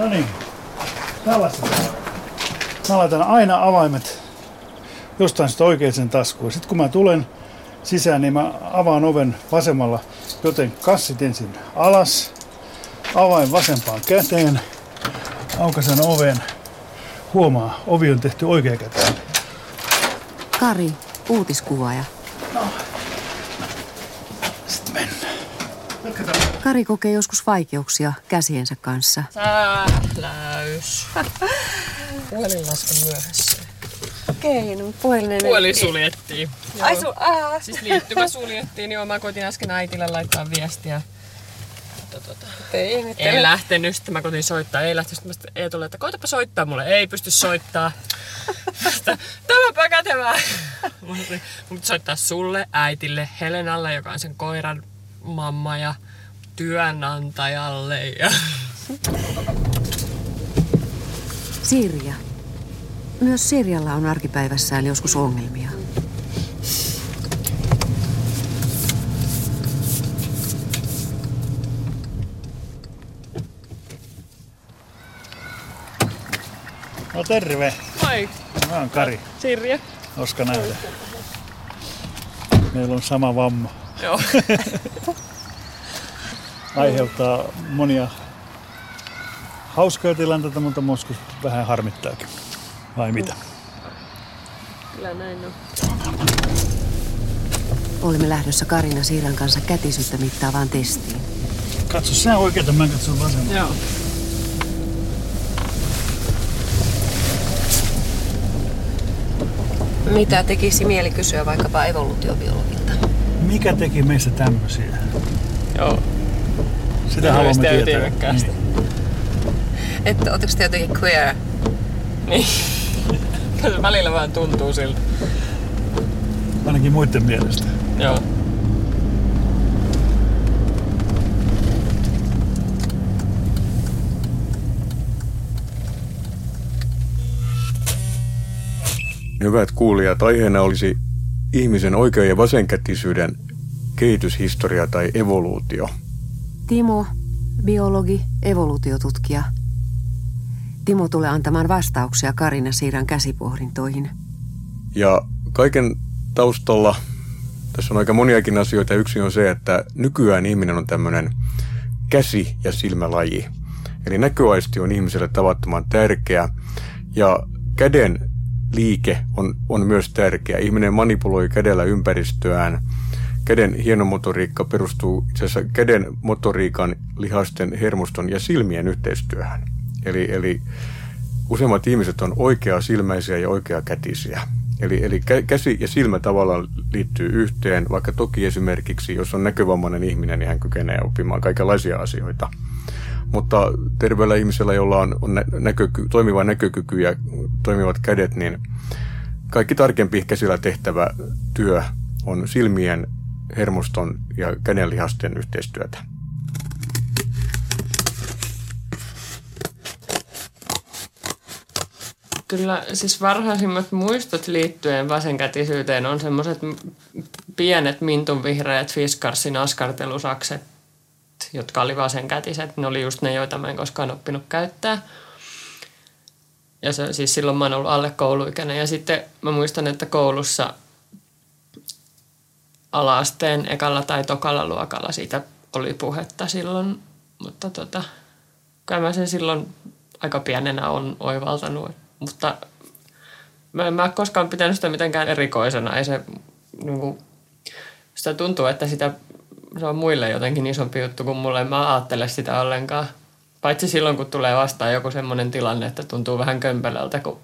No niin, tällaista. Mä laitan aina avaimet jostain sitä oikeaan taskuun. Sitten kun mä tulen sisään, niin mä avaan oven vasemmalla, joten kassit ensin alas, avain vasempaan käteen, aukasen oven, huomaa, ovi on tehty oikea käteen. Kari, uutiskuvaaja. Sitten Kari kokee joskus vaikeuksia käsiensä kanssa. Sähläys. Puhelin laski myöhässä. Okei, no puhelinen. Puhelin suljettiin. Ai Joo. su, aa. Siis liittymä suljettiin, niin joo, mä koitin äsken äitille laittaa viestiä. Mutta tota, Ei ei ihmettele. lähtenyt, sitten mä koitin soittaa, ei lähtenyt, sitten mä sitten Eetulle, että koitapa soittaa mulle, ei pysty soittaa. Tämäpä kätevää. Mun soittaa sulle, äitille, Helenalle, joka on sen koiran mamma ja työnantajalle. Ja... Sirja. Myös Sirjalla on arkipäivässään joskus ongelmia. No terve, Moi, mä oon Kari, Sirja. koska nähdä. Meillä on sama vamma. Joo. Aiheuttaa monia hauskoja tilanteita, mutta joskus vähän harmittaakin. Vai mitä? Kyllä näin on. Olemme lähdössä Karina Siiran kanssa kätisyyttä mittaavaan testiin. Katso sä oikeeta, mä katson vasemmalta. Joo. Mitä tekisi mieli kysyä vaikkapa evoluutiobiologilta? Mikä teki meistä tämmöisiä? Joo. Sitä haluamme tietää. ytimekkäästi. Niin. Että ootteko te jotenkin queer? Niin. Välillä vähän tuntuu siltä. Ainakin muiden mielestä. Joo. Hyvät kuulijat, aiheena olisi ihmisen oikea- ja vasenkätisyyden kehityshistoria tai evoluutio. Timo, biologi, evoluutiotutkija. Timo tulee antamaan vastauksia Karina Siiran käsipohdintoihin. Ja kaiken taustalla, tässä on aika moniakin asioita. Yksi on se, että nykyään ihminen on tämmöinen käsi- ja silmälaji. Eli näköaisti on ihmiselle tavattoman tärkeä ja käden liike on, on myös tärkeä. Ihminen manipuloi kädellä ympäristöään. Käden hienomotoriikka perustuu itse asiassa käden motoriikan, lihasten, hermoston ja silmien yhteistyöhön. Eli, eli useimmat ihmiset on oikea-silmäisiä ja oikea-kätisiä. Eli, eli kä- käsi ja silmä tavallaan liittyy yhteen, vaikka toki esimerkiksi, jos on näkövammainen ihminen, niin hän kykenee oppimaan kaikenlaisia asioita. Mutta terveellä ihmisellä, jolla on, on nä- näköky- toimiva näkökyky ja toimivat kädet, niin kaikki tarkempi käsillä tehtävä työ on silmien, hermoston ja kädenlihasten yhteistyötä. Kyllä siis varhaisimmat muistot liittyen vasenkätisyyteen on semmoiset pienet mintunvihreät Fiskarsin askartelusakset, jotka oli vasenkätiset. Ne oli just ne, joita mä en koskaan oppinut käyttää. Ja se, siis silloin mä oon ollut alle kouluikäinen. Ja sitten mä muistan, että koulussa alaasteen ekalla tai tokalla luokalla siitä oli puhetta silloin. Mutta tota, kyllä mä sen silloin aika pienenä on oivaltanut. Mutta mä en mä koskaan pitänyt sitä mitenkään erikoisena. Ei se, niin kuin, sitä tuntuu, että sitä, se on muille jotenkin isompi juttu kuin mulle. Mä ajattele sitä ollenkaan. Paitsi silloin, kun tulee vastaan joku semmoinen tilanne, että tuntuu vähän kömpelöltä, kun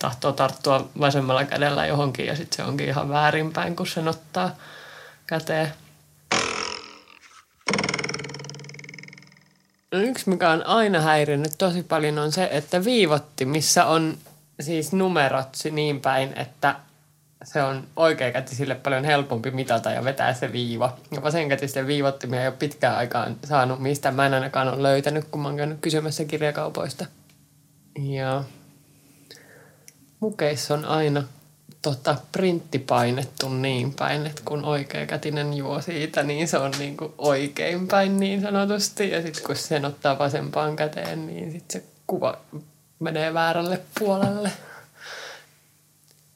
tahtoo tarttua vasemmalla kädellä johonkin ja sitten se onkin ihan väärinpäin, kun sen ottaa käteen. Yksi, mikä on aina häirinnyt tosi paljon, on se, että viivotti, missä on siis numerot niin päin, että se on oikeakätisille paljon helpompi mitata ja vetää se viiva. Ja vasenkätisten viivottimia ei ole pitkään aikaan saanut, mistä mä en ainakaan ole löytänyt, kun mä oon käynyt kysymässä kirjakaupoista. Ja mukeissa on aina tota, printtipainettu niin päin, että kun oikeakätinen juo siitä, niin se on niin kuin oikein päin niin sanotusti. Ja sitten kun sen ottaa vasempaan käteen, niin sitten se kuva menee väärälle puolelle.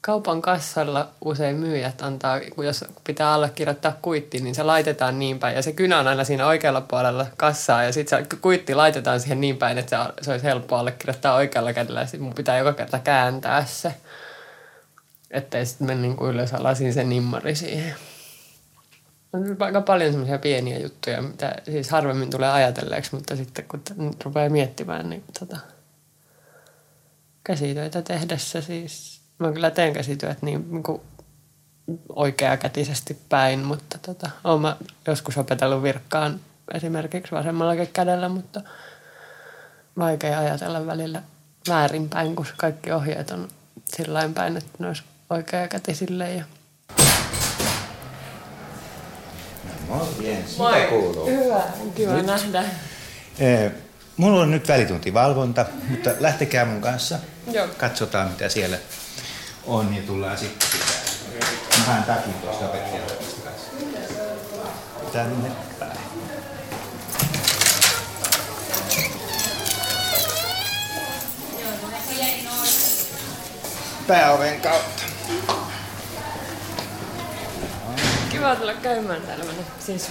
Kaupan kassalla usein myyjät antaa, kun jos pitää allekirjoittaa kuitti, niin se laitetaan niin päin. Ja se kynä on aina siinä oikealla puolella kassaa ja sitten se kuitti laitetaan siihen niin päin, että se, olisi helppo allekirjoittaa oikealla kädellä. Ja sitten mun pitää joka kerta kääntää se, ettei sitten mene niin ylös alasin se nimmari siihen. On aika paljon semmoisia pieniä juttuja, mitä siis harvemmin tulee ajatelleeksi, mutta sitten kun rupeaa miettimään, niin tota, käsitöitä tehdessä siis, mä kyllä teen käsityöt niin, niin kuin oikeakätisesti päin, mutta tota, olen mä joskus opetellut virkkaan esimerkiksi vasemmalla kädellä, mutta vaikea ajatella välillä väärinpäin, kun kaikki ohjeet on sillä päin, että ne olisi oikeakätisille. Ja... Morjens, mitä kuuluu? Hyvä, kiva nyt. nähdä. Eh, mulla on nyt välituntivalvonta, mutta lähtekää mun kanssa. Joo. Katsotaan mitä siellä on ja tullaan sitten sitä. Mä haen takin tuosta opettajalta. Tänne päin. Pääoven kautta. Kiva tulla käymään täällä. Mä siis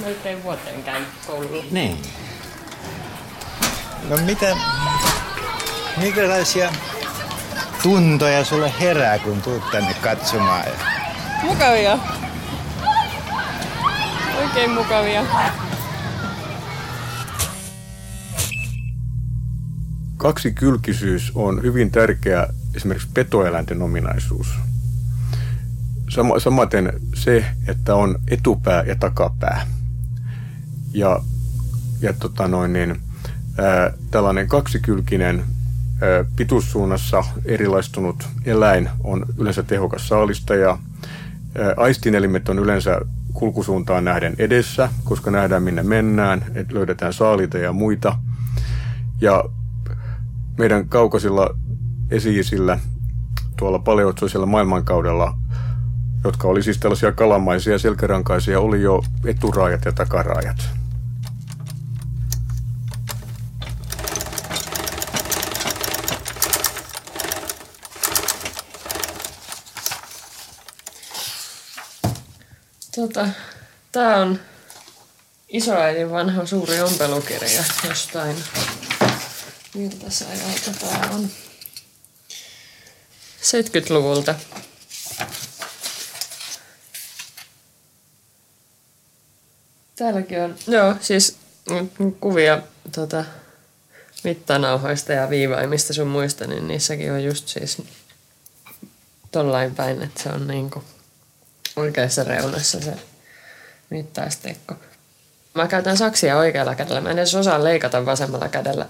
melkein vuoteen käyn koululla. Niin. No mitä, minkälaisia tuntoja sulle herää, kun tuut tänne katsomaan? Mukavia. Oikein mukavia. Kaksikylkisyys on hyvin tärkeä esimerkiksi petoeläinten ominaisuus. Sama, samaten se, että on etupää ja takapää. Ja, ja tota noin, niin, ää, tällainen kaksikylkinen pituussuunnassa erilaistunut eläin on yleensä tehokas saalistaja. Aistinelimet on yleensä kulkusuuntaan nähden edessä, koska nähdään minne mennään, että löydetään saalita ja muita. Ja meidän kaukaisilla esi-isillä tuolla paleotsoisella maailmankaudella, jotka oli siis tällaisia kalamaisia selkärankaisia, oli jo eturaajat ja takaraajat. Tota, tää on isoäidin vanha suuri ompelukirja jostain. Miltä se ajalta tää on? 70-luvulta. Täälläkin on, joo, siis kuvia tota, mittanauhoista ja viivaimista sun muista, niin niissäkin on just siis tollain päin, että se on niinku oikeassa reunassa se mittaisteikko. Mä käytän saksia oikealla kädellä. Mä en edes osaa leikata vasemmalla kädellä.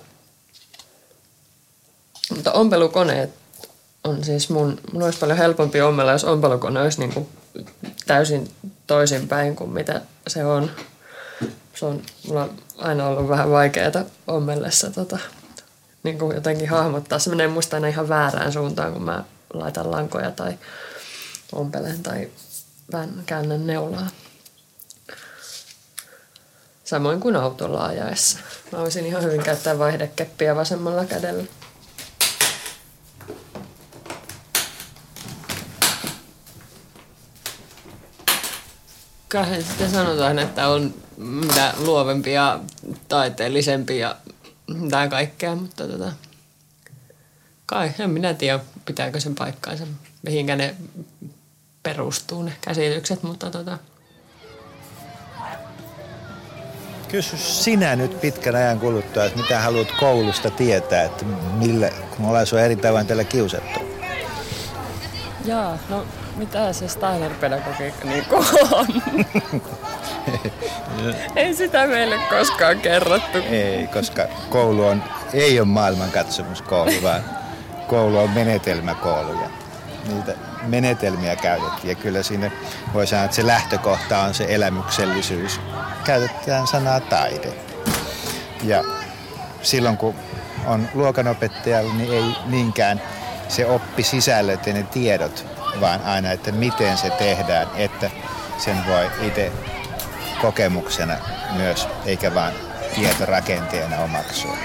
Mutta ompelukoneet on siis mun, mun olisi paljon helpompi ommella, jos ompelukone olisi niin kuin täysin toisinpäin kuin mitä se on. Se on mulla on aina ollut vähän vaikeaa ommellessa tota, niin kuin jotenkin hahmottaa. Se menee musta aina ihan väärään suuntaan, kun mä laitan lankoja tai ompelen tai vähän käännän neulaa. Samoin kuin autolla ajaessa. Mä voisin ihan hyvin käyttää vaihdekeppiä vasemmalla kädellä. Kai sitten sanotaan, että on mitä luovempi ja taiteellisempi ja mitä kaikkea, mutta tota, kai en minä tiedä, pitääkö sen paikkaansa, mihinkä ne perustuu ne käsitykset, mutta tota, Kysy sinä nyt pitkän ajan kuluttua, että mitä haluat koulusta tietää, että millä, kun ollaan sua eri tavoin tällä kiusattu. Jaa, no mitä se Steiner-pedagogiikka niin on? ei sitä meille koskaan kerrottu. Ei, koska koulu on, ei ole maailmankatsomuskoulu, vaan koulu on menetelmäkoulu. Ja niitä menetelmiä käytettiin ja kyllä siinä voi sanoa, että se lähtökohta on se elämyksellisyys. Käytetään sanaa taide. Ja silloin kun on luokanopettajalla, niin ei niinkään se oppi sisällöt ja ne tiedot, vaan aina, että miten se tehdään, että sen voi itse kokemuksena myös, eikä vain tietorakenteena omaksua.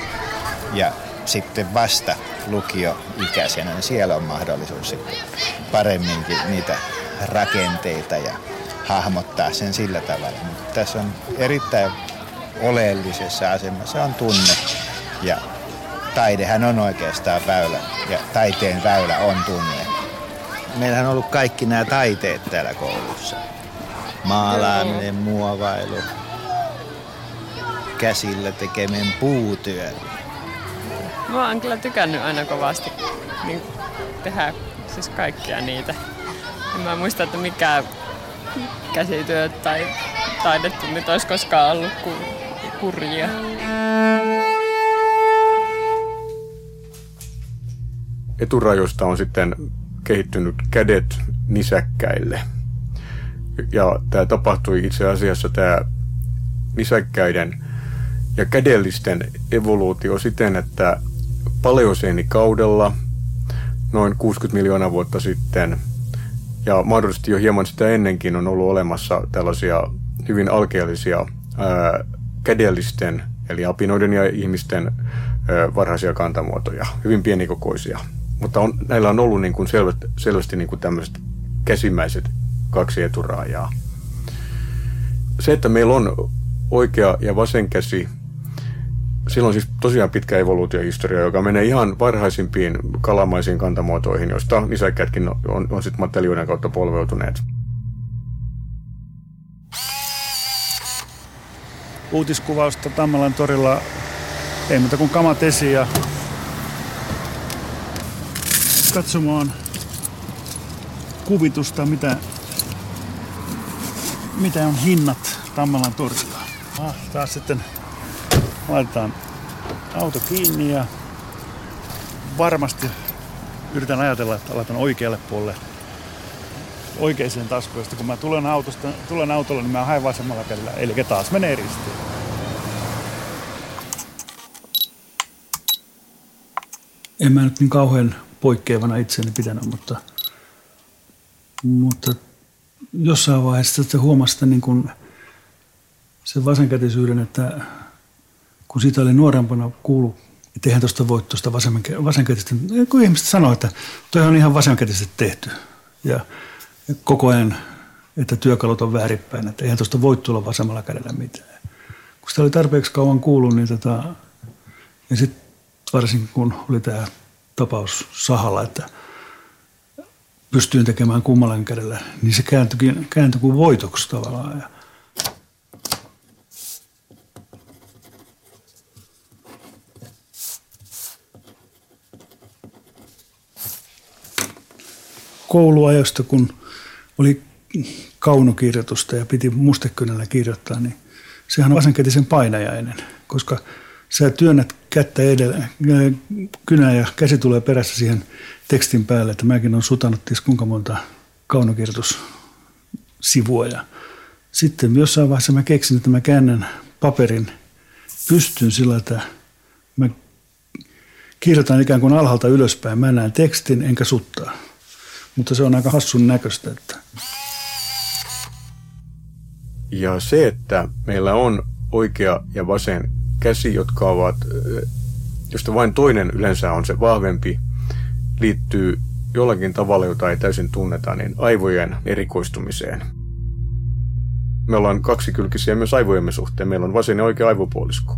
Ja sitten vasta lukioikäisenä, niin siellä on mahdollisuus sitten paremminkin niitä rakenteita ja hahmottaa sen sillä tavalla. Mutta tässä on erittäin oleellisessa asemassa on tunne ja taidehän on oikeastaan väylä ja taiteen väylä on tunne. Meillähän on ollut kaikki nämä taiteet täällä koulussa. Maalaaminen, muovailu, käsillä tekeminen puutyö. Mä oon kyllä tykännyt aina kovasti niin tehdä siis kaikkia niitä. En mä muista, että mikä käsityö tai taidetunnit olisi koskaan ollut kuin kurjia. Eturajoista on sitten kehittynyt kädet nisäkkäille. Ja tämä tapahtui itse asiassa tämä nisäkkäiden ja kädellisten evoluutio siten, että paleoseenikaudella noin 60 miljoonaa vuotta sitten ja mahdollisesti jo hieman sitä ennenkin on ollut olemassa tällaisia hyvin alkeellisia kädellisten eli apinoiden ja ihmisten ää, varhaisia kantamuotoja, hyvin pienikokoisia. Mutta on, näillä on ollut niin kuin selvät, selvästi niin kuin tämmöiset käsimmäiset kaksi eturaajaa. Se, että meillä on oikea ja vasen käsi sillä on siis tosiaan pitkä evoluutiohistoria, joka menee ihan varhaisimpiin kalamaisiin kantamuotoihin, joista nisäkkätkin on, on, on sitten matelijoiden kautta polveutuneet. Uutiskuvausta Tammelan torilla ei muuta kuin kamat esiin ja katsomaan kuvitusta, mitä, mitä on hinnat Tammelan torilla. Ah, taas sitten laitetaan auto kiinni ja varmasti yritän ajatella, että laitan oikealle puolelle oikeaan taskuun. kun mä tulen, autosta, tulen autolla, niin mä haen vasemmalla kädellä. Eli taas menee ristiin. En mä nyt niin kauhean poikkeavana itseäni pitänyt, mutta, mutta jossain vaiheessa huomasta niin kuin sen vasenkätisyyden, että kun siitä oli nuorempana kuulu, että eihän tuosta voi tuosta vasenkätistä, kun ihmiset sanoo, että toi on ihan vasenkätisesti tehty. Ja, koko ajan, että työkalut on väärinpäin, että eihän tuosta voi tulla vasemmalla kädellä mitään. Kun sitä oli tarpeeksi kauan kuullut, niin tota, ja sitten varsinkin kun oli tämä tapaus Sahalla, että pystyin tekemään kummallakin kädellä, niin se kääntyi, kääntyi kuin voitoksi tavallaan. Kouluajosta, kun oli kaunokirjoitusta ja piti mustekynällä kirjoittaa, niin sehän on vasenkätisen painajainen, koska sä työnnät kättä edellä, kynä ja käsi tulee perässä siihen tekstin päälle, että mäkin olen sutanut ties kuinka monta kaunokirjoitussivua ja sitten jossain vaiheessa mä keksin, että mä käännän paperin pystyn sillä, että mä kirjoitan ikään kuin alhaalta ylöspäin. Mä näen tekstin enkä suttaa. Mutta se on aika hassun näköistä. Että. Ja se, että meillä on oikea ja vasen käsi, jotka ovat, josta vain toinen yleensä on se vahvempi, liittyy jollakin tavalla, jota ei täysin tunneta, niin aivojen erikoistumiseen. Me ollaan kaksikylkisiä myös aivojemme suhteen. Meillä on vasen ja oikea aivopuolisko.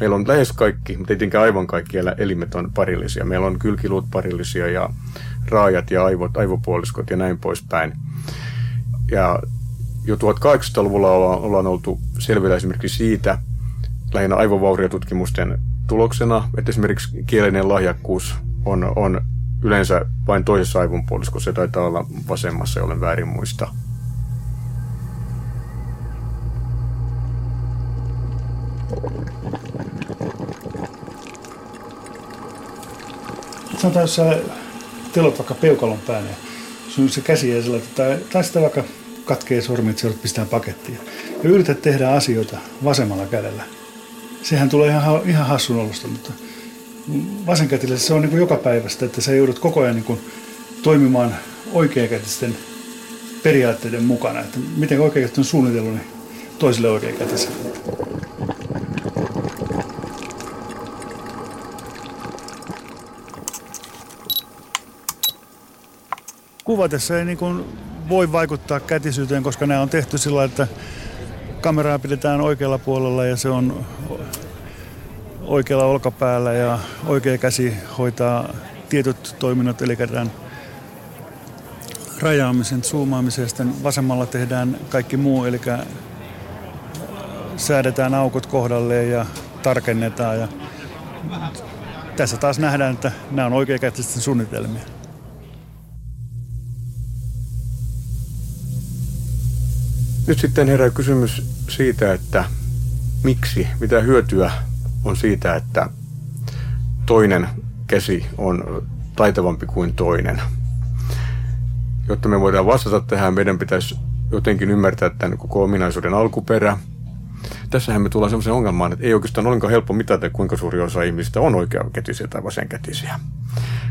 Meillä on lähes kaikki, mutta ei aivan kaikki elimet on parillisia. Meillä on kylkiluut parillisia ja raajat ja aivot, aivopuoliskot ja näin poispäin. Ja jo 1800-luvulla ollaan, ollaan oltu selvillä esimerkiksi siitä, lähinnä aivovauriotutkimusten tuloksena, että esimerkiksi kielinen lahjakkuus on, on yleensä vain toisessa aivonpuoliskossa, se taitaa olla vasemmassa, olen väärin muista. Sanotaan, jos sä telot vaikka peukalon päälle sun se käsi ei sillä, tai, tai sitten vaikka katkee sormi, että se pistää pakettiin. Ja yrität tehdä asioita vasemmalla kädellä. Sehän tulee ihan, ihan hassun olosta, mutta vasenkätille se on niin kuin joka päivästä, että sä joudut koko ajan niin kuin toimimaan oikeakätisten periaatteiden mukana. Että miten oikeakätiset on suunnitellut niin toisille oikeakätisille. Kuvatessa ei niin kuin voi vaikuttaa kätisyyteen, koska nämä on tehty sillä että kameraa pidetään oikealla puolella ja se on oikealla olkapäällä ja oikea käsi hoitaa tietyt toiminnot, eli tämän rajaamisen, zoomaamisen ja sitten vasemmalla tehdään kaikki muu, eli säädetään aukot kohdalleen ja tarkennetaan. Ja tässä taas nähdään, että nämä on oikeakätisten suunnitelmia. Nyt sitten herää kysymys siitä, että miksi, mitä hyötyä on siitä, että toinen käsi on taitavampi kuin toinen. Jotta me voidaan vastata tähän, meidän pitäisi jotenkin ymmärtää tämän koko ominaisuuden alkuperä. Tässähän me tullaan sellaiseen ongelmaan, että ei oikeastaan ollenkaan helppo mitata, kuinka suuri osa ihmistä on oikeakätisiä tai vasenkätisiä.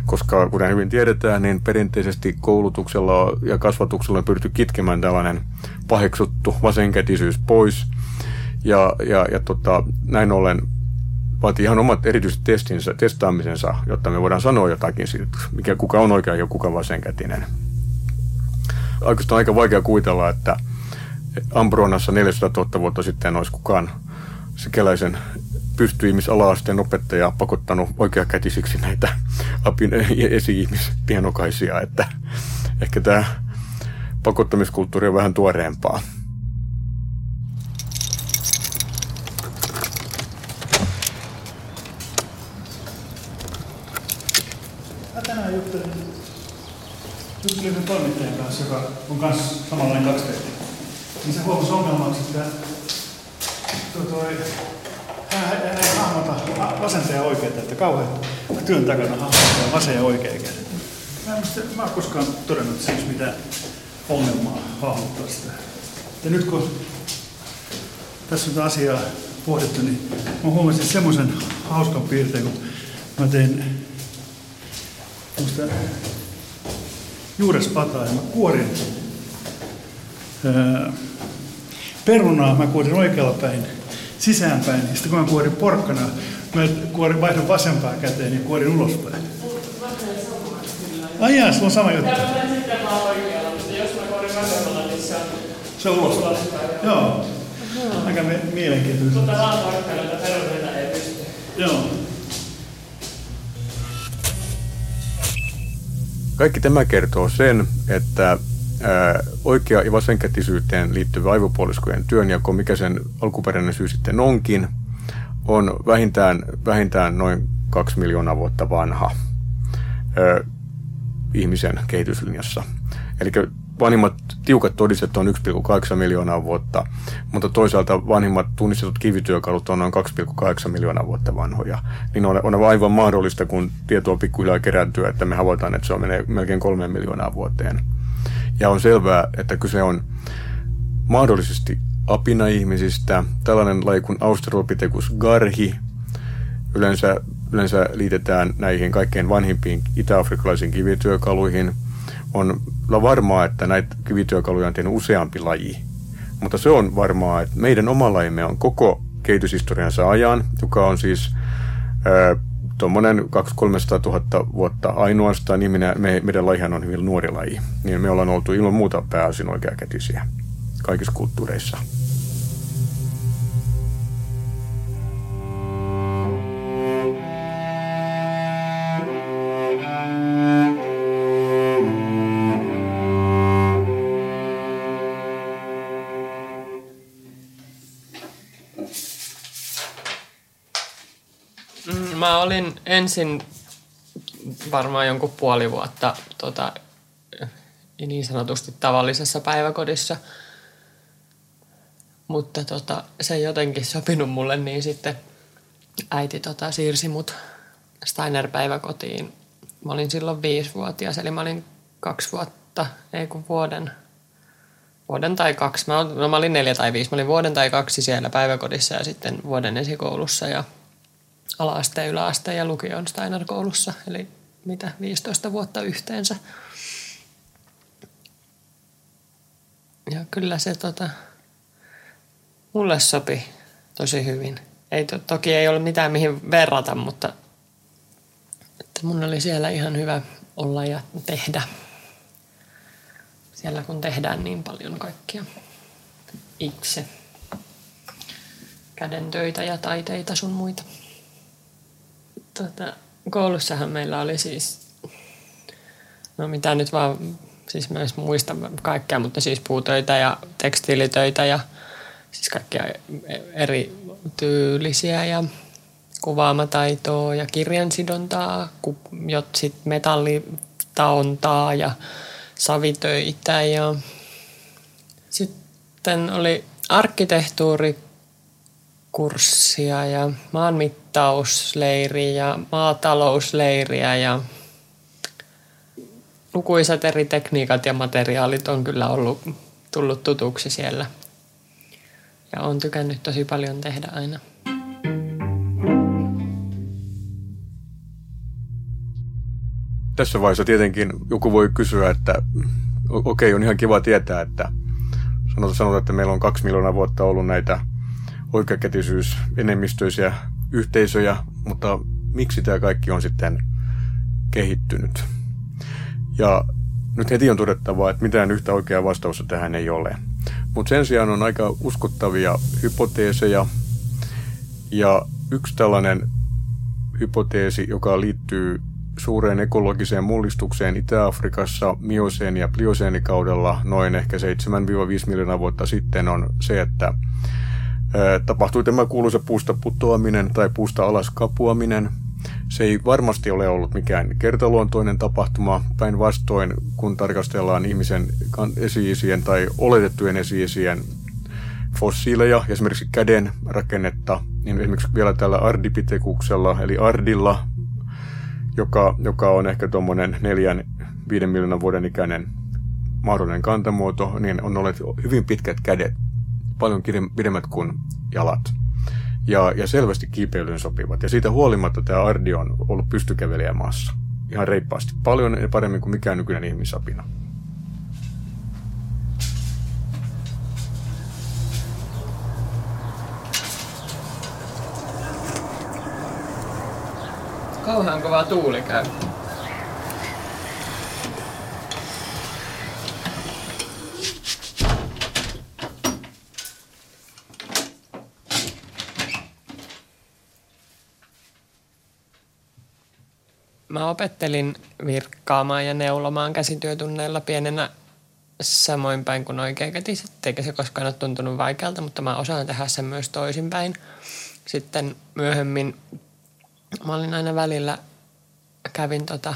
Koska kuten hyvin tiedetään, niin perinteisesti koulutuksella ja kasvatuksella on pyritty kitkemään tällainen paheksuttu vasenkätisyys pois. Ja, ja, ja tota, näin ollen vaatii ihan omat erityiset testinsä, testaamisensa, jotta me voidaan sanoa jotakin siitä, mikä, kuka on oikea ja kuka vasenkätinen. Oikeastaan aika vaikea kuvitella, että Ambronassa 400 000 vuotta sitten olisi kukaan sikäläisen pystyihmisalaasteen opettaja pakottanut oikeakätisiksi näitä apin esi-ihmispienokaisia, että ehkä tämä pakottamiskulttuuri on vähän tuoreempaa. Mä tänään juttelin, juttelin toimittajan kanssa, joka on myös samanlainen kaksiteinen. Niin se huomasi ongelmaksi, että toi, toi, hän, ei hahmota vasenta ja oikeaa, että kauhean työn takana hahmottaa vasen ja oikea käsi. Mä en, musta, mä koskaan todennut, olisi mitään ongelmaa hahmottaa sitä. Ja nyt kun tässä on asiaa pohdittu, niin mä huomasin semmoisen hauskan piirteen, kun mä tein juurespataa ja mä kuorin ää, perunaa, mä kuorin oikealla päin sisäänpäin. Ja sitten kun mä kuorin porkkana, mä kuorin vaihdon vasempaan käteen ja kuorin ulospäin. Ai jaa, sulla on sama juttu. Täällä sitten vaan oikealla, mutta jos mä kuorin vasemmalla, niin se on Se on ulospäin. Joo. Aika me- mielenkiintoista. mutta vaan porkkana, että perunoita ei pysty. Joo. Kaikki tämä kertoo sen, että oikea- ja vasenkätisyyteen liittyvä aivopuoliskojen työnjako, mikä sen alkuperäinen syy sitten onkin, on vähintään, vähintään noin kaksi miljoonaa vuotta vanha ää, ihmisen kehityslinjassa. Eli vanhimmat tiukat todistet on 1,8 miljoonaa vuotta, mutta toisaalta vanhimmat tunnistetut kivityökalut on noin 2,8 miljoonaa vuotta vanhoja. Niin on, on aivan mahdollista, kun tietoa pikkuhiljaa kerääntyy, että me havaitaan, että se on menee melkein kolmeen miljoonaa vuoteen. Ja on selvää, että kyse on mahdollisesti apina-ihmisistä. Tällainen laji kuin Australopithecus garhi yleensä, yleensä liitetään näihin kaikkein vanhimpiin itä-afrikkalaisiin kivityökaluihin. On varmaa, että näitä kivityökaluja on tehnyt useampi laji. Mutta se on varmaa, että meidän oma lajimme on koko kehityshistoriansa ajan, joka on siis tuommoinen 200-300 000 vuotta ainoastaan, niin minä, me, meidän lajihan on hyvin nuori laji. Niin me ollaan oltu ilman muuta pääosin oikeakätisiä kaikissa kulttuureissa. Olin ensin varmaan jonkun puoli vuotta tota, niin sanotusti tavallisessa päiväkodissa. Mutta tota, se ei jotenkin sopinut mulle, niin sitten äiti tota, siirsi mut Steiner-päiväkotiin. Mä olin silloin viisivuotias, eli mä olin kaksi vuotta, ei kun vuoden, vuoden tai kaksi. Mä, no, mä olin neljä tai viisi. Mä olin vuoden tai kaksi siellä päiväkodissa ja sitten vuoden esikoulussa. Ja ala-aste, yläaste ja lukion Steiner-koulussa, eli mitä 15 vuotta yhteensä. Ja kyllä se tota, mulle sopi tosi hyvin. Ei, to, toki ei ole mitään mihin verrata, mutta että mun oli siellä ihan hyvä olla ja tehdä. Siellä kun tehdään niin paljon kaikkia itse. Kädentöitä ja taiteita sun muita. Tota, koulussahan meillä oli siis, no mitä nyt vaan, siis mä muista kaikkea, mutta siis puutöitä ja tekstiilitöitä ja siis kaikkia eri tyylisiä ja kuvaamataitoa ja kirjansidontaa, sit metallitaontaa ja savitöitä ja sitten oli arkkitehtuurikurssia ja maanmittausleiriä ja maatalousleiriä ja lukuisat eri tekniikat ja materiaalit on kyllä ollut tullut tutuksi siellä. Ja on tykännyt tosi paljon tehdä aina. Tässä vaiheessa tietenkin joku voi kysyä, että okei, okay, on ihan kiva tietää, että sanotaan, että meillä on kaksi miljoonaa vuotta ollut näitä oikeakätisyys enemmistöisiä yhteisöjä, mutta miksi tämä kaikki on sitten kehittynyt? Ja nyt heti on todettava, että mitään yhtä oikeaa vastausta tähän ei ole. Mutta sen sijaan on aika uskottavia hypoteeseja. Ja yksi tällainen hypoteesi, joka liittyy suureen ekologiseen mullistukseen Itä-Afrikassa mioseeni- ja plioseenikaudella noin ehkä 7-5 miljoonaa vuotta sitten on se, että tapahtui tämä kuuluisa puusta putoaminen tai puusta alas kapuaminen. Se ei varmasti ole ollut mikään kertaluontoinen tapahtuma. Päinvastoin, kun tarkastellaan ihmisen esiisien tai oletettujen esiisien fossiileja, esimerkiksi käden rakennetta, niin esimerkiksi vielä tällä ardipitekuksella, eli ardilla, joka, joka on ehkä tuommoinen neljän, viiden miljoonan vuoden ikäinen mahdollinen kantamuoto, niin on olleet hyvin pitkät kädet, paljon pidemmät kuin jalat. Ja, ja selvästi kiipeilyyn sopivat. Ja siitä huolimatta tämä Ardi on ollut pystykävelijä maassa. Ihan reippaasti. Paljon paremmin kuin mikään nykyinen ihmisapina. Kauhean kova tuuli käy. Mä opettelin virkkaamaan ja neulomaan käsityötunneilla pienenä samoin päin kuin oikeakätiset, eikä se koskaan ole tuntunut vaikealta, mutta mä osaan tehdä sen myös toisinpäin. Sitten myöhemmin mä olin aina välillä, kävin tota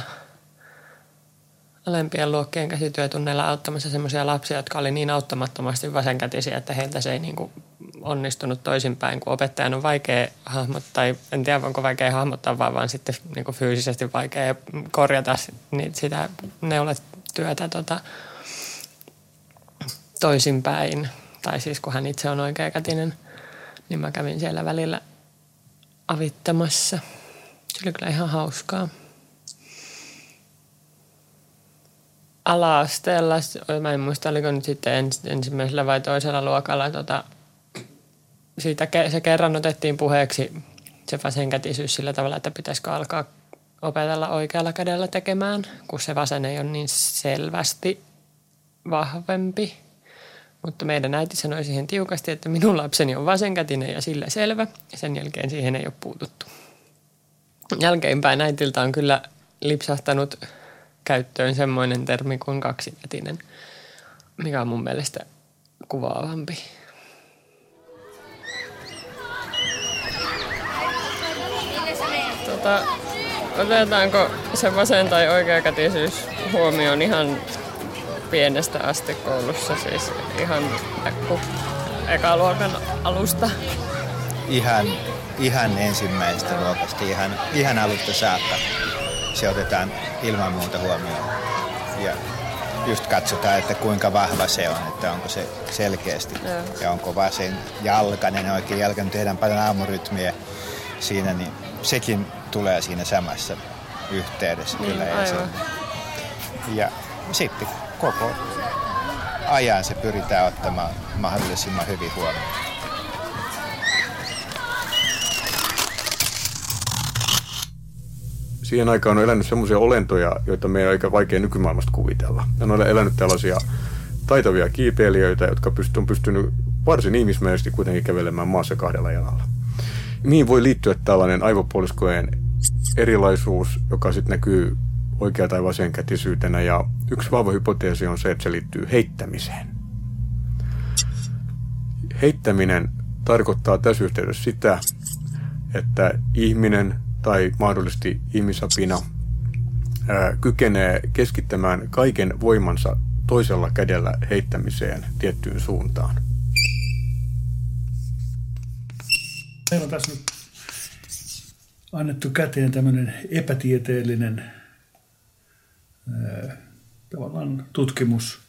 alempien luokkien käsityötunneilla auttamassa semmoisia lapsia, jotka oli niin auttamattomasti vasenkätisiä, että heiltä se ei niin kuin onnistunut toisinpäin, kun opettajan on vaikea hahmottaa, tai en tiedä onko vaikea hahmottaa, vaan, vaan sitten niin kuin fyysisesti vaikea korjata sitä neuletyötä tota, toisinpäin. Tai siis kun hän itse on oikeakätinen, niin mä kävin siellä välillä avittamassa – se oli kyllä ihan hauskaa. Ala-asteella, mä en muista oliko nyt sitten ensimmäisellä vai toisella luokalla, tota, siitä se kerran otettiin puheeksi se vasenkätisyys sillä tavalla, että pitäisikö alkaa opetella oikealla kädellä tekemään, kun se vasen ei ole niin selvästi vahvempi. Mutta meidän äiti sanoi siihen tiukasti, että minun lapseni on vasenkätinen ja sillä selvä. Ja sen jälkeen siihen ei ole puututtu jälkeenpäin äitiltä on kyllä lipsahtanut käyttöön semmoinen termi kuin kaksikätinen, mikä on mun mielestä kuvaavampi. Tota, otetaanko se vasen tai oikeakätisyys huomioon ihan pienestä asti koulussa, siis ihan ekaluokan alusta? Ihan ihan ensimmäistä luokasta, ihan, ihan alusta saakka. Se otetaan ilman muuta huomioon. Ja just katsotaan, että kuinka vahva se on, että onko se selkeästi ja, ja onko vasen jalkainen oikein jalka. Nyt tehdään paljon aamurytmiä siinä, niin sekin tulee siinä samassa yhteydessä Niin, kyllä aivan. esiin. Ja sitten koko ajan se pyritään ottamaan mahdollisimman hyvin huomioon. Siihen aikaan on elänyt semmoisia olentoja, joita meidän on aika vaikea nykymaailmasta kuvitella. Ne on elänyt tällaisia taitavia kiipeilijöitä, jotka on pystynyt varsin ihmismäisesti kuitenkin kävelemään maassa kahdella jalalla. Mihin voi liittyä tällainen aivopuoliskojen erilaisuus, joka sitten näkyy oikea tai vasenkätisyytenä, ja yksi vahva hypoteesi on se, että se liittyy heittämiseen. Heittäminen tarkoittaa tässä yhteydessä sitä, että ihminen tai mahdollisesti ihmisapina kykenee keskittämään kaiken voimansa toisella kädellä heittämiseen tiettyyn suuntaan. Meillä on tässä nyt annettu käteen tämmöinen epätieteellinen tavallaan tutkimus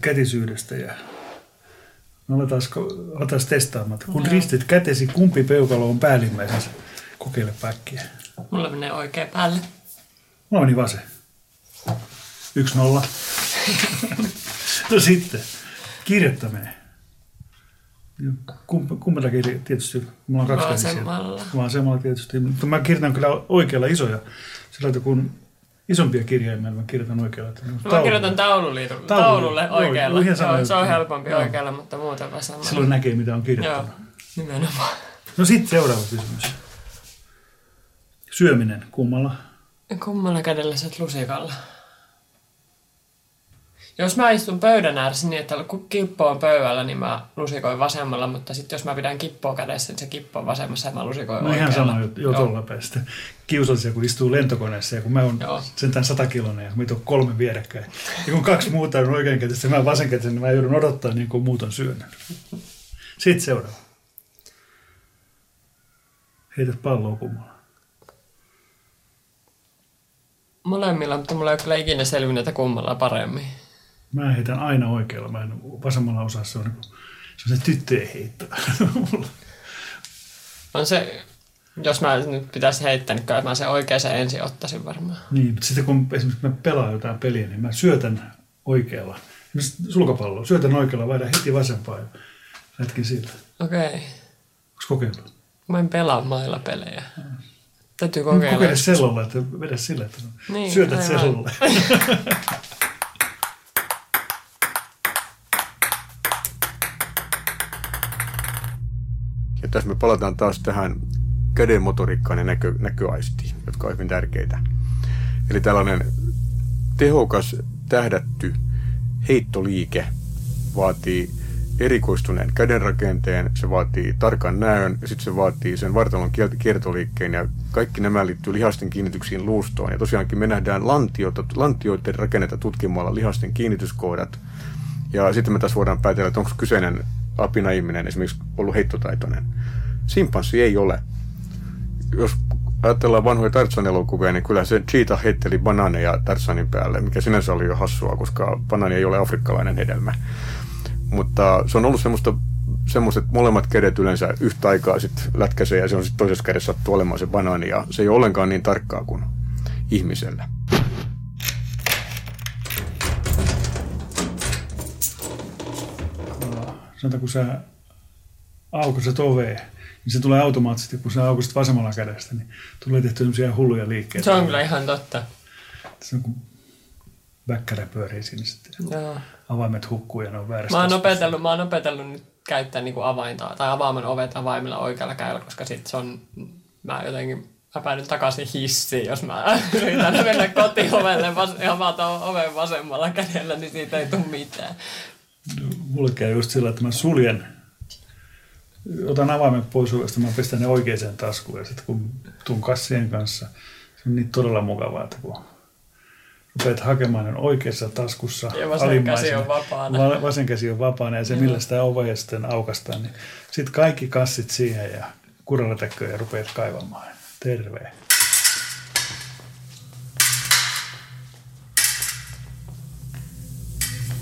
kätisyydestä ja no aletaan, aletaan testaamaan. Kun Joo. ristit kätesi, kumpi peukalo on päällimmäisessä? Kokeile päkkiä. Mulla menee oikein päälle. Mulla meni vasen. Yksi nolla. no sitten, kirjoittaminen. Kum, kummalla kirja, tietysti, mulla on kaksi. Vasemmalla. Vasemmalla tietysti, mutta mä kirjoitan kyllä oikealla isoja. Sillä kun isompia kirjaimia, mä kirjoitan oikealla. Mä kirjoitan taululiitu, Taululle. taululle Joo, oikealla. Joo, se on juttu. helpompi Joo. oikealla, mutta muuten vasemmalla. Silloin näkee, mitä on Joo, kirjoittanut. nimenomaan. No sitten seuraava kysymys. Syöminen kummalla? Kummalla kädellä sä lusikalla? Jos mä istun pöydän ääressä niin, että kun kippo on pöydällä, niin mä lusikoin vasemmalla, mutta sitten jos mä pidän kippoa kädessä, niin se kippo on vasemmassa ja mä lusikoin No ihan oikealla. sama juttu, joo, tuolla päästä. Kiusallisia, kun istuu lentokoneessa ja kun mä oon Joo. sentään satakilonen ja meitä on kolme vierekkäin. Ja kun kaksi muuta on oikeinkätistä ja mä vasenkätisen, niin mä joudun odottaa niin kuin muut on syönyt. Sitten seuraava. Heität palloa kummalla. Molemmilla, mutta mulla ei ole kyllä ikinä selvinnyt, että kummalla paremmin. Mä heitän aina oikealla, mä en vasemmalla osaa, se on niin kuin, se on se tyttöjen heitto. On se, jos mä nyt pitäisi heittää, niin kyllä mä sen oikeaan ensin ottaisin varmaan. niin, mutta sitten kun esimerkiksi mä pelaan jotain peliä, niin mä syötän oikealla. Esimerkiksi sulkapalloa, syötän oikealla, vaihdan heti vasempaan ja lätkin siitä. Okei. Okay. Onko kokeillut? Mä en pelaa mailla pelejä. Täytyy Kokeile, kokeilla. kokeile sellolla, että vedä sillä, että Niin, syötät aivan. sellolle. Ja tässä me palataan taas tähän käden motoriikkaan ja näkö, näköaistiin, jotka ovat hyvin tärkeitä. Eli tällainen tehokas, tähdätty heittoliike vaatii erikoistuneen kädenrakenteen, se vaatii tarkan näön ja sitten se vaatii sen vartalon kiertoliikkeen ja kaikki nämä liittyy lihasten kiinnityksiin luustoon. Ja tosiaankin me nähdään lantiota, lantioiden rakennetta tutkimalla lihasten kiinnityskohdat ja sitten me taas voidaan päätellä, että onko kyseinen apina-ihminen esimerkiksi ollut heittotaitoinen. Simpanssi ei ole. Jos ajatellaan vanhoja Tarzan-elokuvia, niin kyllä se Cheetah heitteli banaaneja Tarzanin päälle, mikä sinänsä oli jo hassua, koska banaani ei ole afrikkalainen hedelmä. Mutta se on ollut semmoista, että molemmat kädet yleensä yhtä aikaa sitten lätkäsee ja se on sitten toisessa kädessä sattuu olemaan se banaani ja se ei ole ollenkaan niin tarkkaa kuin ihmisellä. Sanotaan, kun sä aukaset ovea, niin se tulee automaattisesti, kun sä aukaset vasemmalla kädestä, niin tulee tehty sellaisia hulluja liikkeitä. Se on kyllä ihan totta. Se on kun väkkärä pyörii sinne sitten. Joo. Avaimet hukkuu ja ne on väärässä Mä oon opetellut, mä oon opetellut nyt käyttää niinku avainta tai avaaman ovet avaimella oikealla kädellä, koska sit se on, mä jotenkin, mä päädyn takaisin hissiin, jos mä yritän mennä kotiovelle vas, ja avata oven vasemmalla kädellä, niin siitä ei tule mitään. Mulle käy just sillä, että mä suljen, otan avaimet pois ovesta, mä pistän ne oikeaan taskuun ja sitten kun tuun kassien kanssa, se on niin todella mukavaa, että kun rupeat hakemaan ne oikeassa taskussa. Ja vasen käsi on vapaana. Va- vasen käsi on vapaana ja se millä sitä ovea sitten aukastaan, niin sitten kaikki kassit siihen ja kuralatäkköön ja rupeat kaivamaan. Terve.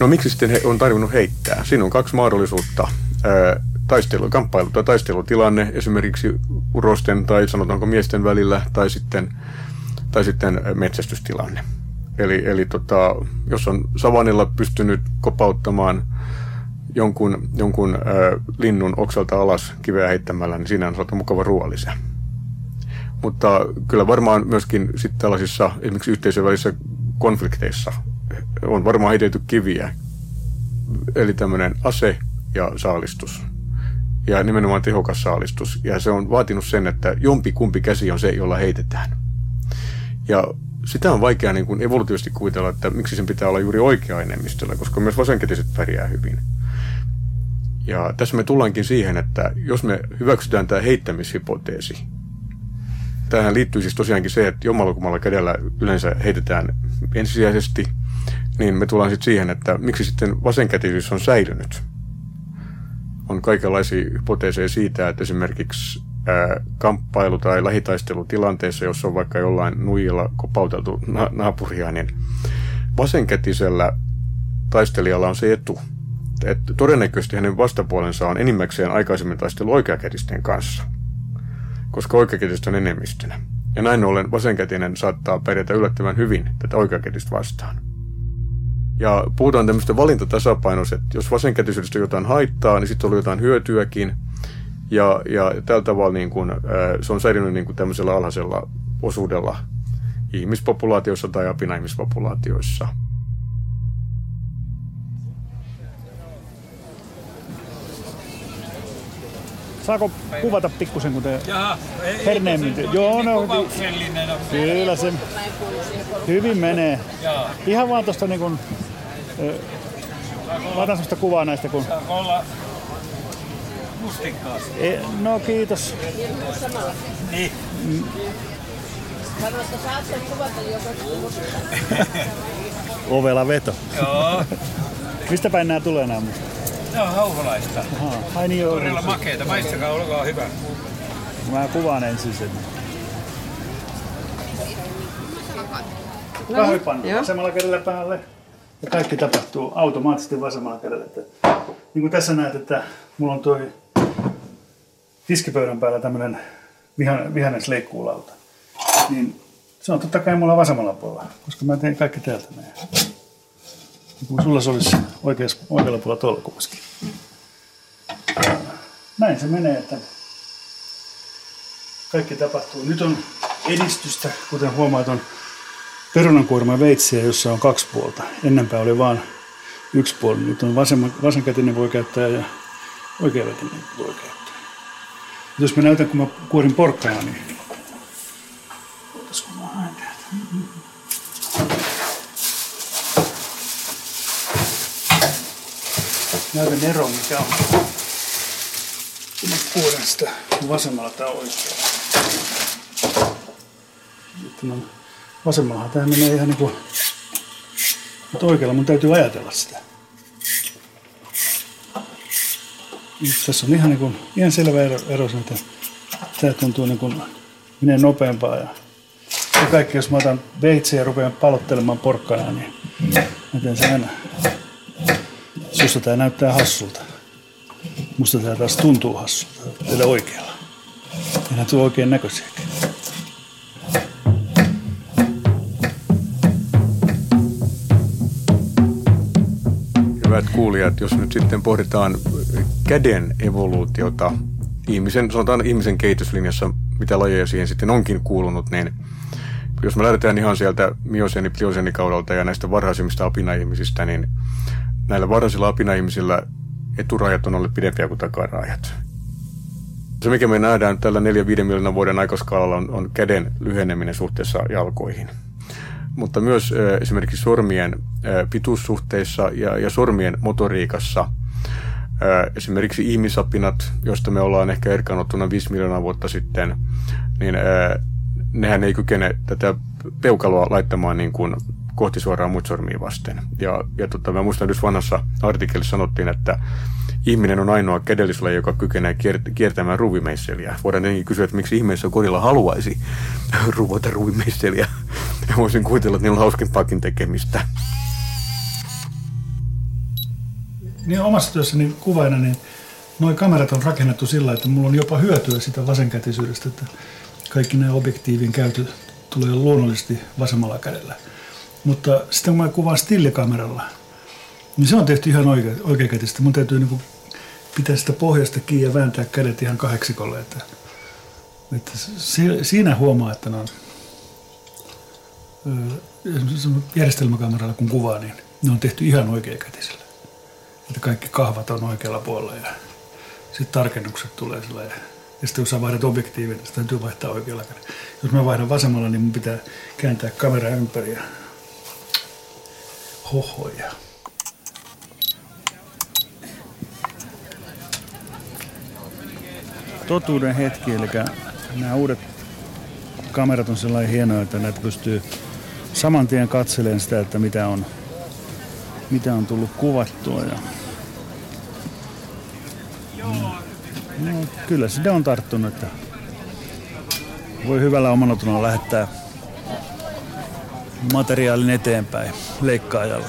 No miksi sitten he on tarvinnut heittää? Siinä on kaksi mahdollisuutta. Taistelu, kamppailu tai taistelutilanne esimerkiksi urosten tai sanotaanko miesten välillä tai sitten, tai sitten metsästystilanne. Eli, eli tota, jos on savanilla pystynyt kopauttamaan jonkun, jonkun ö, linnun oksalta alas kiveä heittämällä, niin siinä on saatu mukava ruoallisia. Mutta kyllä varmaan myöskin sitten tällaisissa esimerkiksi yhteisön välisissä konflikteissa on varmaan heitelty kiviä. Eli tämmöinen ase ja saalistus. Ja nimenomaan tehokas saalistus. Ja se on vaatinut sen, että jompi kumpi käsi on se, jolla heitetään. Ja sitä on vaikea niin kuin evolutiivisesti kuvitella, että miksi sen pitää olla juuri oikea enemmistöllä, koska myös vasenkätiset pärjää hyvin. Ja tässä me tullaankin siihen, että jos me hyväksytään tämä heittämishypoteesi, tähän liittyy siis tosiaankin se, että jommallakummalla kädellä yleensä heitetään ensisijaisesti, niin me tullaan sitten siihen, että miksi sitten vasenkätisyys on säilynyt. On kaikenlaisia hypoteeseja siitä, että esimerkiksi ää, kamppailu- tai lähitaistelutilanteessa, jossa on vaikka jollain nuijilla kopauteltu na- naapuria, niin vasenkätisellä taistelijalla on se etu, että todennäköisesti hänen vastapuolensa on enimmäkseen aikaisemmin taistelu oikeakätisten kanssa, koska oikeakätistä on enemmistönä. Ja näin ollen vasenkätinen saattaa pärjätä yllättävän hyvin tätä oikeakätistä vastaan. Ja puhutaan tämmöistä valintatasapainosta, että jos vasenkätisyydestä jotain haittaa, niin sitten oli jotain hyötyäkin. Ja, ja tällä tavalla niin kun, se on säilynyt niin kun tämmöisellä alhaisella osuudella ihmispopulaatioissa tai apinaihmispopulaatioissa. Saako kuvata pikkusen, kun te Jaha, ei, herneemmin? ei, Joo, no, on. kyllä se hyvin menee. Ihan vaan tuosta niin mä otan sellaista kuvaa näistä, kun... Saako olla mustikkaa? E, no kiitos. Niin. Ovela veto. Joo. Mistä päin nämä tulee nämä musta? Ne on hauholaista. Aha, ai niin joo. Todella makeita. Maistakaa, olkaa hyvä. Mä kuvaan ensin sen. Kahvipannu vasemmalla kädellä päälle. Ja kaikki tapahtuu automaattisesti vasemmalla kädellä. Että, niin kuin tässä näet, että mulla on toi tiskipöydän päällä tämmönen vihan, vihannesleikkuulauta. Niin se on totta kai mulla vasemmalla puolella, koska mä teen kaikki täältä näin. Niin Kun sulla se olisi oikeas, oikealla puolella tuolla kumminkin. Näin se menee, että kaikki tapahtuu. Nyt on edistystä, kuten huomaat, on perunankuorma veitsiä, jossa on kaksi puolta. Ennenpä oli vain yksi puoli. Nyt on vasemman, vasenkätinen voi käyttää ja oikeakätinen voi käyttää. Jos mä näytän, kun mä kuorin porkkana, niin... Ootas, kun mä haen. Näytän eron, mikä on. Kun mä kuoren sitä vasemmalla tai oikealla. Nyt on vasemmallahan tämä menee ihan niin kuin... Mutta oikealla mun täytyy ajatella sitä. Nyt tässä on ihan, niin kuin, ihan selvä ero, ero että tämä tuntuu niin kuin menee nopeampaa. Ja, ja kaikki, jos mä otan veitsen ja rupean palottelemaan porkkanaa, niin mä teen sen aina. Susta tää näyttää hassulta. Musta tää taas tuntuu hassulta. Teillä oikealla. Nää tule oikein näköisiäkään. Hyvät kuulijat, jos nyt sitten pohditaan käden evoluutiota ihmisen, sanotaan ihmisen kehityslinjassa, mitä lajeja siihen sitten onkin kuulunut, niin jos me lähdetään ihan sieltä mioseeni plioseenikaudelta ja näistä varhaisimmista apinaihmisistä, niin näillä varhaisilla apinaihmisillä eturajat on ollut pidempiä kuin takarajat. Se, mikä me nähdään tällä 4-5 miljoonan vuoden aikaskaalalla, on, on käden lyheneminen suhteessa jalkoihin. Mutta myös esimerkiksi sormien pituussuhteissa ja, ja sormien motoriikassa. Esimerkiksi ihmisapinat, joista me ollaan ehkä erkaanottuna 5 miljoonaa vuotta sitten, niin nehän ei kykene tätä peukaloa laittamaan niin kuin kohti suoraan muut sormia vasten. Ja, ja tota, mä muistan, että vanhassa artikkelissa sanottiin, että ihminen on ainoa kädellislaji, joka kykenee kier- kiertämään ruuvimeisseliä. Voidaan tietenkin kysyä, että miksi ihmeessä korilla haluaisi ruvota ruuvimeisseliä. Ja voisin kuvitella, että niillä on hauskempaakin tekemistä. Niin omassa työssäni kuvaina, niin nuo kamerat on rakennettu sillä, että mulla on jopa hyötyä sitä vasenkätisyydestä, että kaikki nämä objektiivin käytö tulee luonnollisesti vasemmalla kädellä. Mutta sitten kun mä kuvaan stillikameralla, niin se on tehty ihan oikea, oikeakätistä. Mun täytyy niin pitää sitä pohjasta kiinni ja vääntää kädet ihan kahdeksikolle. Että, että siinä huomaa, että ne on järjestelmäkameralla kun kuvaa, niin ne on tehty ihan oikeakätisellä. Että kaikki kahvat on oikealla puolella ja sitten tarkennukset tulee sillä ja sitten kun sä vaihdat objektiivin, niin täytyy vaihtaa oikealla kädellä. Jos mä vaihdan vasemmalla, niin mun pitää kääntää kamera ympäri ja hohoja. Totuuden hetki, eli nämä uudet kamerat on sellainen hienoja, että näitä pystyy saman tien katselemaan sitä, että mitä on, mitä on tullut kuvattua. Ja No, kyllä sitä on tarttunut, että voi hyvällä omalla lähettää materiaalin eteenpäin leikkaajalle.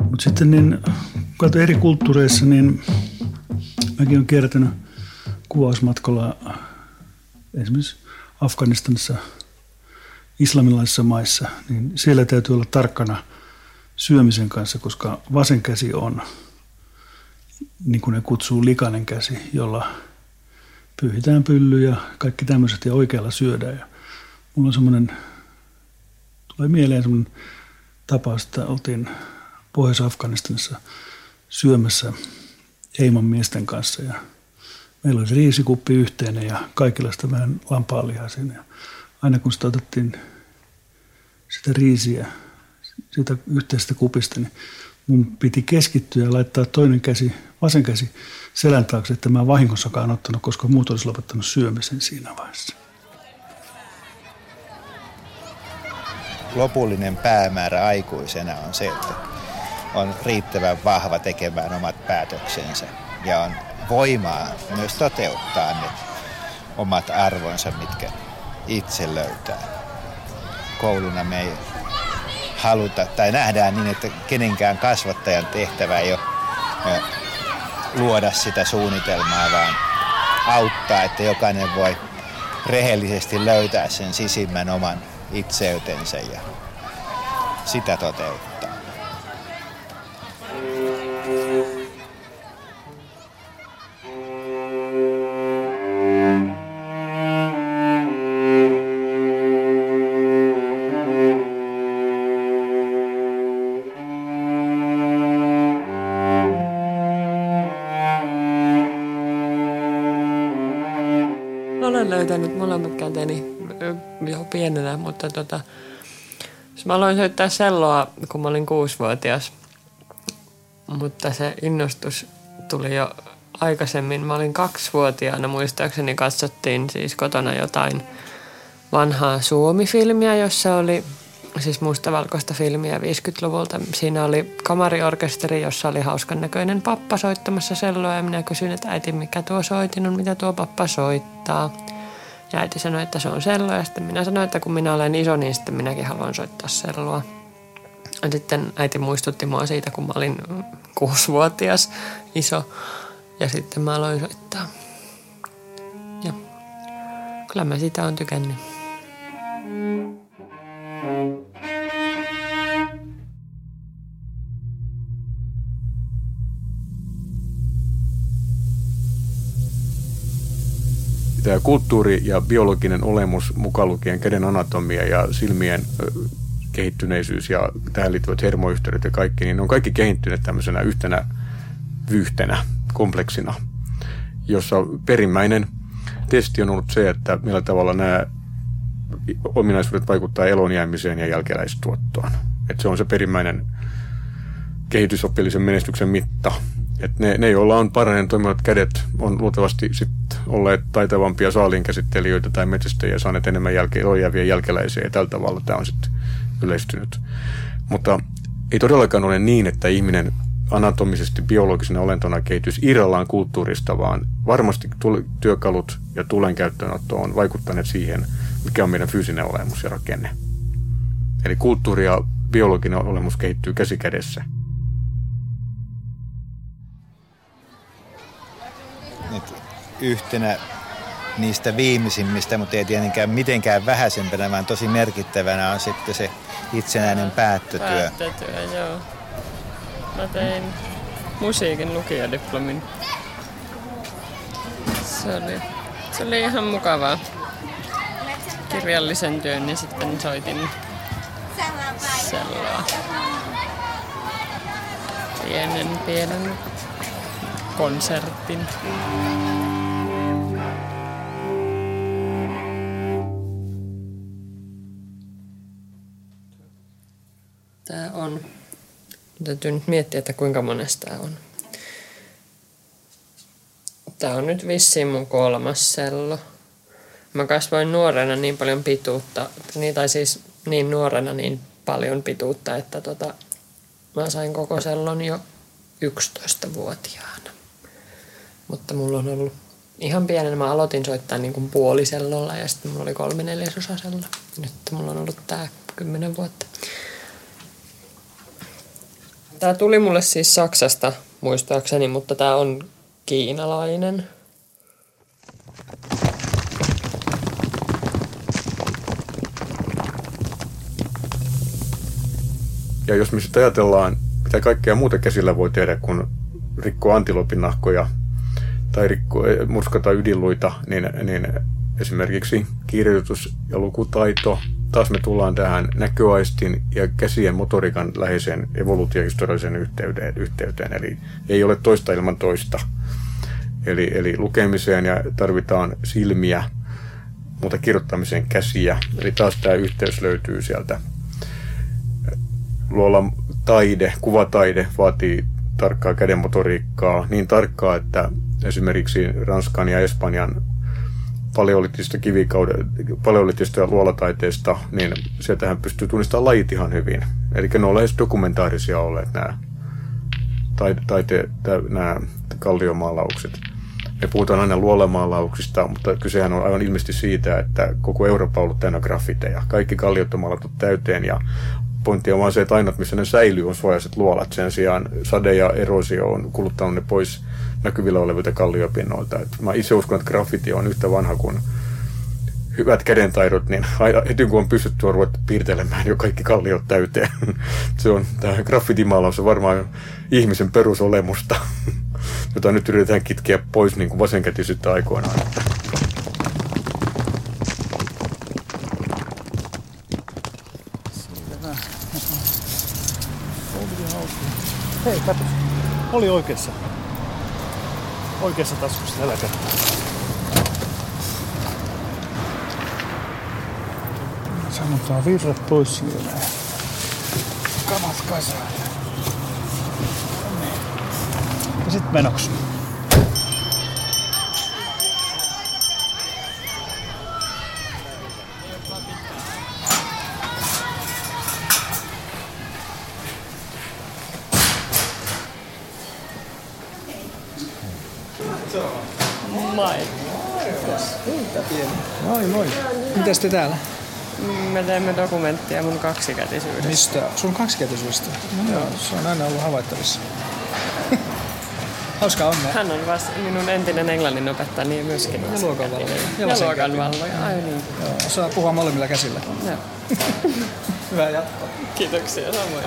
Mutta sitten niin, kun eri kulttuureissa, niin mäkin olen kiertänyt kuvausmatkalla esimerkiksi Afganistanissa – islamilaisissa maissa, niin siellä täytyy olla tarkkana syömisen kanssa, koska vasen käsi on, niin kuin ne kutsuu, likainen käsi, jolla pyyhitään pylly ja kaikki tämmöiset ja oikealla syödään. Ja mulla on semmoinen, tulee mieleen semmoinen tapaus, että oltiin Pohjois-Afganistanissa syömässä Eiman miesten kanssa ja meillä oli riisikuppi yhteinen ja kaikilla sitä vähän lampaalihaa siinä. Ja aina kun sitä otettiin sitä riisiä siitä yhteisestä kupista, niin mun piti keskittyä ja laittaa toinen käsi, vasen käsi selän taakse, että mä vahingossakaan ottanut, koska muut olisi lopettanut syömisen siinä vaiheessa. Lopullinen päämäärä aikuisena on se, että on riittävän vahva tekemään omat päätöksensä ja on voimaa myös toteuttaa ne omat arvonsa, mitkä itse löytää. Kouluna me ei haluta tai nähdään niin, että kenenkään kasvattajan tehtävä ei ole luoda sitä suunnitelmaa, vaan auttaa, että jokainen voi rehellisesti löytää sen sisimmän oman itseytensä ja sitä toteuttaa. Käteni jo pienenä, mutta tota, mä aloin soittaa selloa, kun mä olin kuusivuotias. Mutta se innostus tuli jo aikaisemmin. Mä olin kaksivuotiaana, muistaakseni katsottiin siis kotona jotain vanhaa Suomi-filmiä, jossa oli siis mustavalkoista filmiä 50-luvulta. Siinä oli kamariorkesteri, jossa oli hauskan näköinen pappa soittamassa selloa ja minä kysyin, että äiti, mikä tuo soitin on, mitä tuo pappa soittaa. Ja äiti sanoi, että se on sello. Ja sitten minä sanoin, että kun minä olen iso, niin sitten minäkin haluan soittaa selloa. Ja sitten äiti muistutti mua siitä, kun mä olin kuusivuotias iso. Ja sitten mä aloin soittaa. Ja kyllä mä sitä on tykännyt. Kulttuuri ja biologinen olemus, mukaan lukien käden anatomia ja silmien kehittyneisyys ja tähän liittyvät hermoyhteydet ja kaikki, niin ne on kaikki kehittyneet tämmöisenä yhtenä vyyhtenä, kompleksina, jossa perimmäinen testi on ollut se, että millä tavalla nämä ominaisuudet vaikuttaa elonjäämiseen ja jälkeläistuottoon. Että se on se perimmäinen kehitysoppillisen menestyksen mitta. Et ne, ne, joilla on parhaiten toimivat kädet, on luultavasti sit olleet taitavampia saaliinkäsittelijöitä tai metsästäjiä, saaneet enemmän jälke, ojääviä jälkeläisiä ja tällä tavalla tämä on sitten yleistynyt. Mutta ei todellakaan ole niin, että ihminen anatomisesti biologisena olentona kehitys irrallaan kulttuurista, vaan varmasti työkalut ja tulen käyttöönotto on vaikuttaneet siihen, mikä on meidän fyysinen olemus ja rakenne. Eli kulttuuri ja biologinen olemus kehittyy käsi yhtenä niistä viimeisimmistä, mutta ei tietenkään mitenkään vähäisempänä, vaan tosi merkittävänä on sitten se itsenäinen päättötyö. Päättötyö, joo. Mä tein musiikin lukiodiplomin. Se oli, se oli ihan mukavaa. Kirjallisen työn ja sitten soitin selloa. Pienen, pienen konsertin. Tää on. Täytyy nyt miettiä, että kuinka monesta tää on. Tää on nyt vissiin mun kolmas sello. Mä kasvoin nuorena niin paljon pituutta, niin, tai siis niin nuorena niin paljon pituutta, että tota, mä sain koko sellon jo 11-vuotiaana. Mutta mulla on ollut ihan pienen. Mä aloitin soittaa niin kuin puolisellolla ja sitten mulla oli kolme neljäsosasella. Nyt mulla on ollut tää kymmenen vuotta. Tää tuli mulle siis Saksasta muistaakseni, mutta tää on kiinalainen. Ja jos me sitten ajatellaan, mitä kaikkea muuta käsillä voi tehdä, kun rikkoa antilopin nahkoja tai rikko, murskata ydinluita, niin, niin esimerkiksi kirjoitus- ja lukutaito, taas me tullaan tähän näköaistin ja käsien motorikan läheiseen evoluutiohistorialliseen yhteyteen, yhteyteen, eli ei ole toista ilman toista. Eli, eli lukemiseen ja tarvitaan silmiä, mutta kirjoittamiseen käsiä. Eli taas tämä yhteys löytyy sieltä. Luola taide, kuvataide vaatii tarkkaa kädenmotoriikkaa, niin tarkkaa, että esimerkiksi Ranskan ja Espanjan paleolitista kivikauden, paleolitista ja luolataiteesta, niin sieltähän pystyy tunnistamaan lajit ihan hyvin. Eli ne on lähes dokumentaarisia olleet nämä, taite, taite, nämä kalliomaalaukset. Me puhutaan aina luolamaalauksista, mutta kysehän on aivan ilmeisesti siitä, että koko Eurooppa on ollut täynnä graffiteja. Kaikki kalliot on maalattu täyteen ja pointti on vaan se, että ainoat, missä ne säilyy, on suojaiset luolat. Sen sijaan sade ja erosio on kuluttanut ne pois näkyvillä olevilta kalliopinnoilta. Et mä itse uskon, että graffiti on yhtä vanha kuin hyvät kädentaidot, niin aina heti kun on pystytty on ruvettu piirtelemään jo kaikki kalliot täyteen. Se on, tämä graffitimaalaus on varmaan ihmisen perusolemusta, jota nyt yritetään kitkeä pois niin kuin vasenkätisyyttä aikoinaan. Hei, katos. Oli oikeassa. Oikeassa taskussa tällä kertaa. Sanotaan virrat pois siellä. Kamat kasaan. Ja sit menoksi. Moi. Moi moi. Mitäs te täällä? Me teemme dokumenttia mun kaksikätisyydestä. Mistä? Sun kaksikätisyydestä? No, joo. Se on aina ollut havaittavissa. Hauskaa onnea. Hän on vasta minun entinen englannin opettaja, niin myöskin Ja luokanvalvoja. Ja vasenkätinen. luokanvalvoja, ai niin. Joo, saa puhua molemmilla käsillä. Joo. Hyvää jatkoa. Kiitoksia samoin.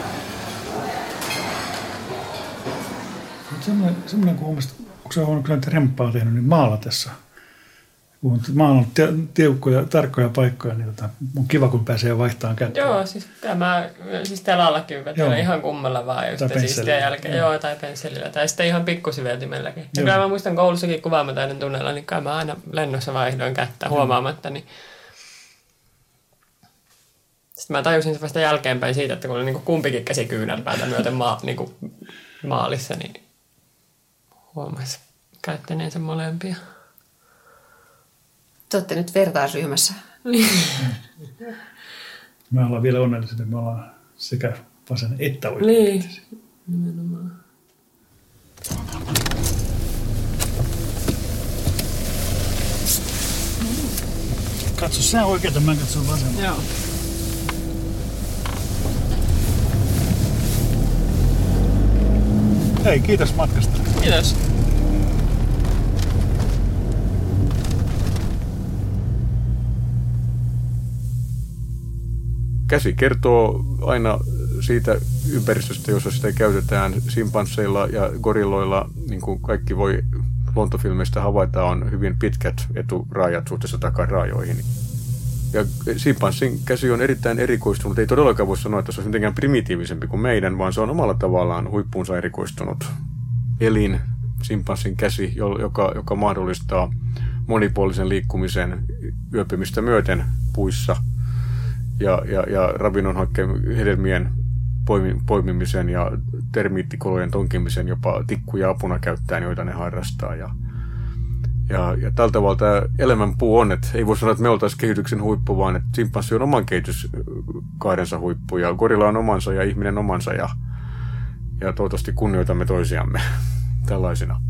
Semmoinen, semmoinen kun onko se on kyllä remppaa tehnyt, niin maalatessa. Kun on maalannut tie- tiukkoja, tarkkoja paikkoja, niin tota, on kiva, kun pääsee vaihtamaan kättä. Joo, siis tämä, siis telallakin vetelen Joo. ihan kummalla vaan just Tai ja siistiä jälkeen. Joo. Joo. tai pensselillä. Tai sitten ihan pikkusiveltimelläkin. Ja Joo. kyllä mä muistan koulussakin kuvaamataiden tunnella, niin kyllä mä aina lennossa vaihdoin kättä huomaamatta. Niin sitten mä tajusin se vasta jälkeenpäin siitä, että kun oli niin kumpikin käsi kyynärpäätä myöten maa, niin maalissa, niin huomasi käyttäneensä molempia. Te olette nyt vertaisryhmässä. Me ollaan vielä onnellisia, että me ollaan sekä vasen että oikein. Niin, nimenomaan. Katso sä oikein, mä katson vasemmalta. Joo. Hei, kiitos matkasta. Kiitos. Käsi kertoo aina siitä ympäristöstä, jossa sitä käytetään simpansseilla ja gorilloilla, niin kuin kaikki voi luontofilmeistä havaita, on hyvin pitkät eturajat suhteessa takaraajoihin. Ja simpanssin käsi on erittäin erikoistunut. Ei todellakaan voi sanoa, että se on mitenkään primitiivisempi kuin meidän, vaan se on omalla tavallaan huippuunsa erikoistunut elin, simpanssin käsi, joka, joka mahdollistaa monipuolisen liikkumisen yöpymistä myöten puissa ja, ja, ja ravinnon hedelmien poimimisen ja termiittikolojen tonkimisen jopa tikkuja apuna käyttäen, joita ne harrastaa. Ja, ja, ja tällä tavalla tämä elämänpuu on, että ei voi sanoa, että me oltaisiin kehityksen huippu, vaan että simpanssi on oman kehityskaarensa huippu ja gorilla on omansa ja ihminen omansa ja, ja toivottavasti kunnioitamme toisiamme tällaisina.